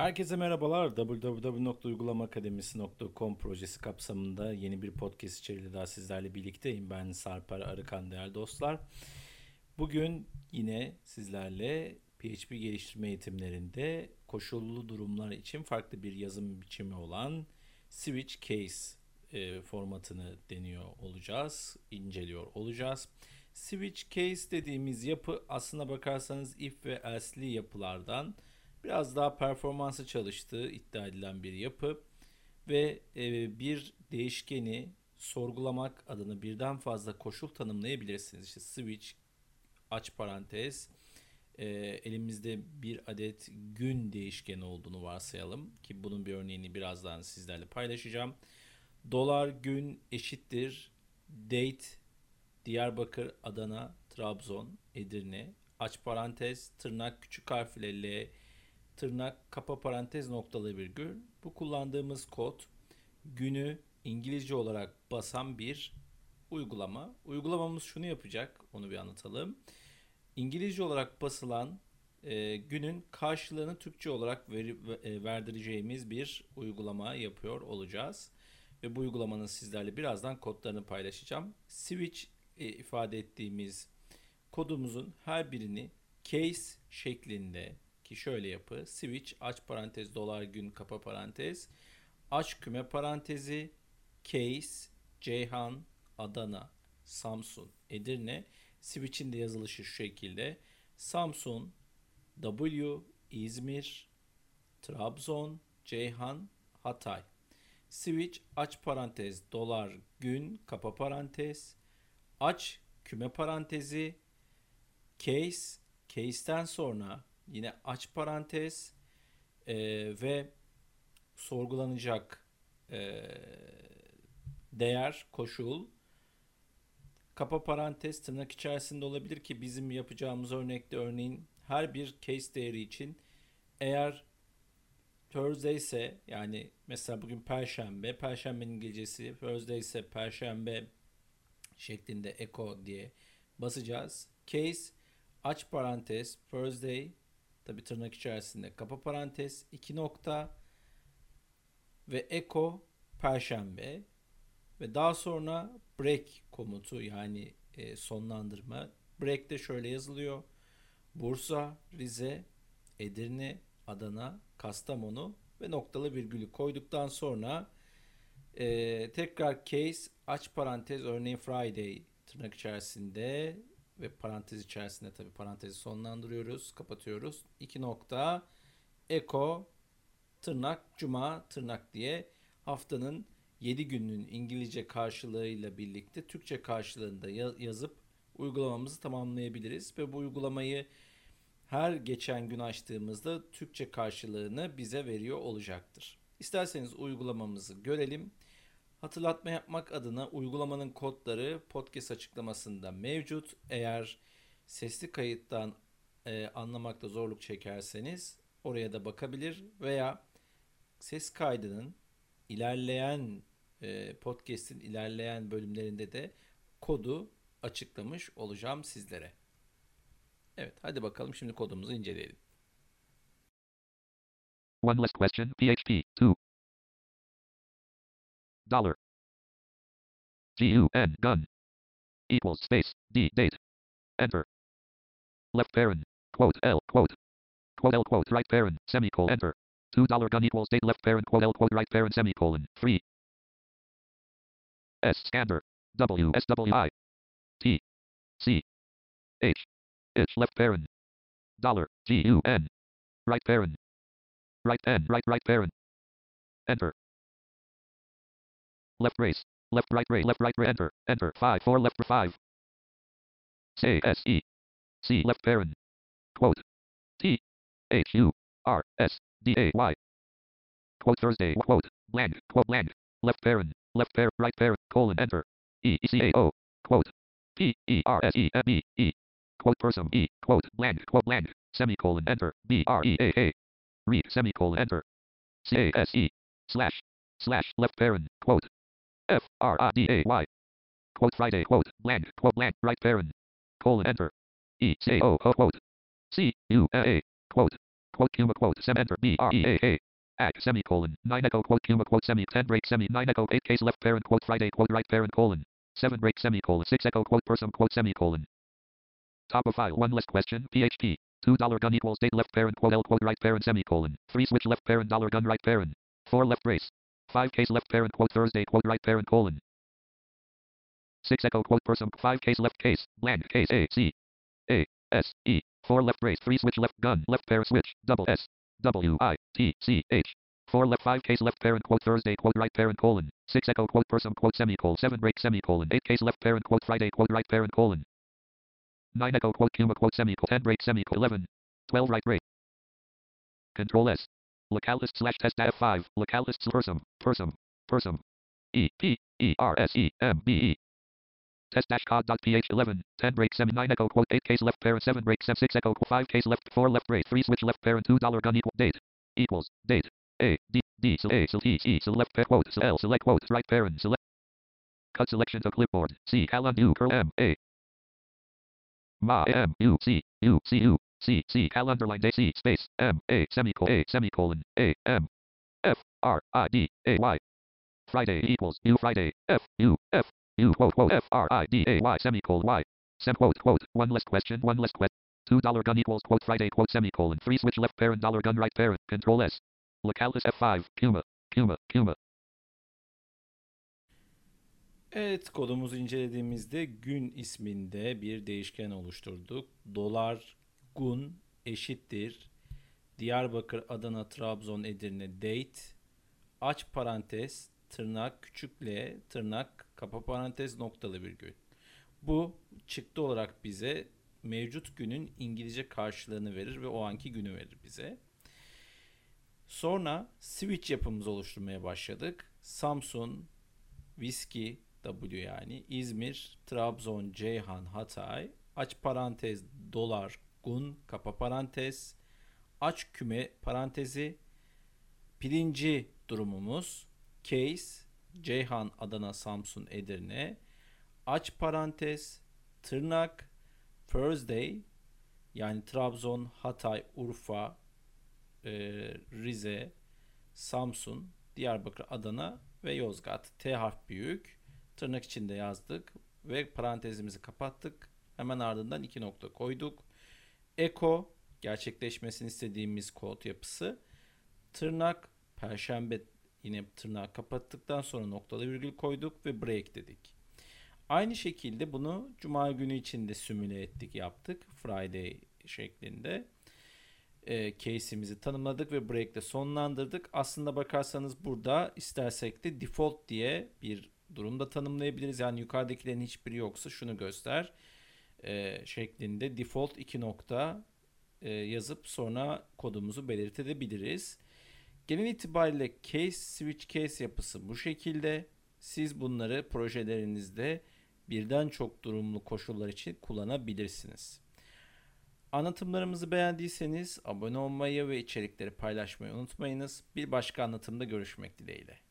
Herkese merhabalar. www.uygulamaakademisi.com projesi kapsamında yeni bir podcast içeriğiyle daha sizlerle birlikteyim. Ben Sarper Arıkan değerli dostlar. Bugün yine sizlerle PHP geliştirme eğitimlerinde koşullu durumlar için farklı bir yazım biçimi olan switch case e, formatını deniyor olacağız, inceliyor olacağız. Switch case dediğimiz yapı aslına bakarsanız if ve else'li yapılardan biraz daha performansı çalıştığı iddia edilen bir yapı ve e, bir değişkeni sorgulamak adına birden fazla koşul tanımlayabilirsiniz. İşte switch, aç parantez, e, elimizde bir adet gün değişkeni olduğunu varsayalım ki bunun bir örneğini birazdan sizlerle paylaşacağım. Dolar gün eşittir date Diyarbakır, Adana, Trabzon, Edirne, aç parantez, tırnak küçük harf ile L, tırnak kapa parantez noktalı virgül. Bu kullandığımız kod günü İngilizce olarak basan bir uygulama. Uygulamamız şunu yapacak, onu bir anlatalım. İngilizce olarak basılan e, günün karşılığını Türkçe olarak veri, e, verdireceğimiz bir uygulama yapıyor olacağız. Ve bu uygulamanın sizlerle birazdan kodlarını paylaşacağım. Switch e, ifade ettiğimiz kodumuzun her birini case şeklinde ki şöyle yapı. Switch aç parantez dolar gün kapa parantez. Aç küme parantezi. Case Ceyhan Adana Samsun Edirne. Switch'in de yazılışı şu şekilde. Samsun W İzmir Trabzon Ceyhan Hatay. Switch aç parantez dolar gün kapa parantez. Aç küme parantezi. Case case'ten sonra yine aç parantez e, ve sorgulanacak e, değer koşul kapa parantez tırnak içerisinde olabilir ki bizim yapacağımız örnekte örneğin her bir case değeri için eğer Thursday ise yani mesela bugün Perşembe, Perşembenin İngilizcesi, Thursday ise Perşembe şeklinde echo diye basacağız. Case aç parantez Thursday tabi tırnak içerisinde kapa parantez iki nokta ve echo perşembe ve daha sonra break komutu yani e, sonlandırma. Break de şöyle yazılıyor. Bursa, Rize, Edirne, Adana, Kastamonu ve noktalı virgülü koyduktan sonra e, tekrar case aç parantez örneğin Friday tırnak içerisinde ve parantez içerisinde tabi parantezi sonlandırıyoruz, kapatıyoruz. İki nokta eko tırnak cuma tırnak diye haftanın 7 gününün İngilizce karşılığıyla birlikte Türkçe karşılığında yazıp uygulamamızı tamamlayabiliriz ve bu uygulamayı her geçen gün açtığımızda Türkçe karşılığını bize veriyor olacaktır. İsterseniz uygulamamızı görelim. Hatırlatma yapmak adına uygulamanın kodları podcast açıklamasında mevcut. Eğer sesli kayıttan e, anlamakta zorluk çekerseniz oraya da bakabilir veya ses kaydının ilerleyen e, podcast'in ilerleyen bölümlerinde de kodu açıklamış olacağım sizlere. Evet hadi bakalım şimdi kodumuzu inceleyelim. One less question, PHP, 2. Dollar. G-U-N, gun. Equals space, D, date. Enter. Left parent, quote, L, quote. Quote L, quote, right parent, semicolon, enter. Two dollar gun equals date left parent, quote L, quote, right parent, semicolon, free. S, scanner. W, S, W, I. T. C. H. H, left parent. Dollar, G-U-N. Right parent. Right N, right, right parent. Enter. Left race. Left right ray. Left right ray. Enter. Enter. 5 4 left 5. Say S E. C left parent. Quote. T. H U. R S D A Y. Quote Thursday. Quote. Blank. Quote blank. Left parent. Left parent. Right parent. Colon. Enter. E E C A O. Quote. P E R S E M E E. Quote person E. Quote blank. Quote blank. Semicolon. Enter. B R E A A. Read. Semicolon. Enter. C A S E. Slash. Slash. Left parent. Quote. F R I D A Y. Quote Friday quote blank quote blank right parent colon enter. E C O O quote. C U A A quote. Quote Puma quote sem enter B R E A A Act semicolon nine echo quote Puma quote semi ten break semi nine echo eight case left parent quote Friday quote right parent colon seven break semicolon six echo quote person quote semicolon top of file one less question PHP two dollar gun equals date left parent quote L quote right parent semicolon three switch left parent dollar gun right parent four left brace five case left parent quote Thursday quote right parent colon. Six echo quote person five case left case blank case A C A S E. Four left brace three switch left gun left parent switch double S W I T C H. Four left five case left parent quote Thursday quote right parent colon. Six echo quote person quote semicolon seven break semicolon eight case left parent quote Friday quote right parent colon. Nine echo quote Puma quote semicolon ten break semicolon eleven. Twelve right break. Control S localist slash test data five. Localist person person person E. P. E. R. S. E. M. B. E. Test dash cod dot ph 11 10 break 7 9 echo quote 8 case left parent 7 break 7 6 echo 5 case left 4 left break 3 switch left parent 2 dollar gun equal date equals date a d d so a so t c so left quote so l select quote right parent select cut selection to clipboard. C colon curl m a. Ma m u c u c u c c calendar line a c space m a semicolon a semicolon a m f r i d a y Friday equals u Friday f u f U quote quote F R I D A Y semicolon Y. Sem quote quote. One less question. One less question. Two dollar gun equals quote Friday quote semicolon. Three switch left parent dollar gun right parent. Control S. Localis F5. Puma. Puma. Puma. Evet kodumuzu incelediğimizde gün isminde bir değişken oluşturduk. Dolar gun eşittir. Diyarbakır, Adana, Trabzon, Edirne date. Aç parantez tırnak küçük L tırnak kapa parantez noktalı virgül. Bu çıktı olarak bize mevcut günün İngilizce karşılığını verir ve o anki günü verir bize. Sonra switch yapımızı oluşturmaya başladık. Samsun, Whiskey, W yani İzmir, Trabzon, Ceyhan, Hatay, aç parantez, dolar, gun, kapa parantez, aç küme parantezi, birinci durumumuz case, Ceyhan, Adana, Samsun, Edirne, aç parantez, tırnak, Thursday, yani Trabzon, Hatay, Urfa, e, Rize, Samsun, Diyarbakır, Adana ve Yozgat. T harf büyük. Tırnak içinde yazdık ve parantezimizi kapattık. Hemen ardından iki nokta koyduk. Eko gerçekleşmesini istediğimiz kod yapısı. Tırnak Perşembe Yine tırnağı kapattıktan sonra noktalı virgül koyduk ve break dedik. Aynı şekilde bunu cuma günü içinde simüle ettik yaptık. Friday şeklinde. E, case'imizi tanımladık ve break'te sonlandırdık. Aslında bakarsanız burada istersek de default diye bir durumda tanımlayabiliriz. Yani yukarıdakilerin hiçbiri yoksa şunu göster e, şeklinde default iki nokta e, yazıp sonra kodumuzu belirtebiliriz. Genel itibariyle case switch case yapısı bu şekilde. Siz bunları projelerinizde birden çok durumlu koşullar için kullanabilirsiniz. Anlatımlarımızı beğendiyseniz abone olmayı ve içerikleri paylaşmayı unutmayınız. Bir başka anlatımda görüşmek dileğiyle.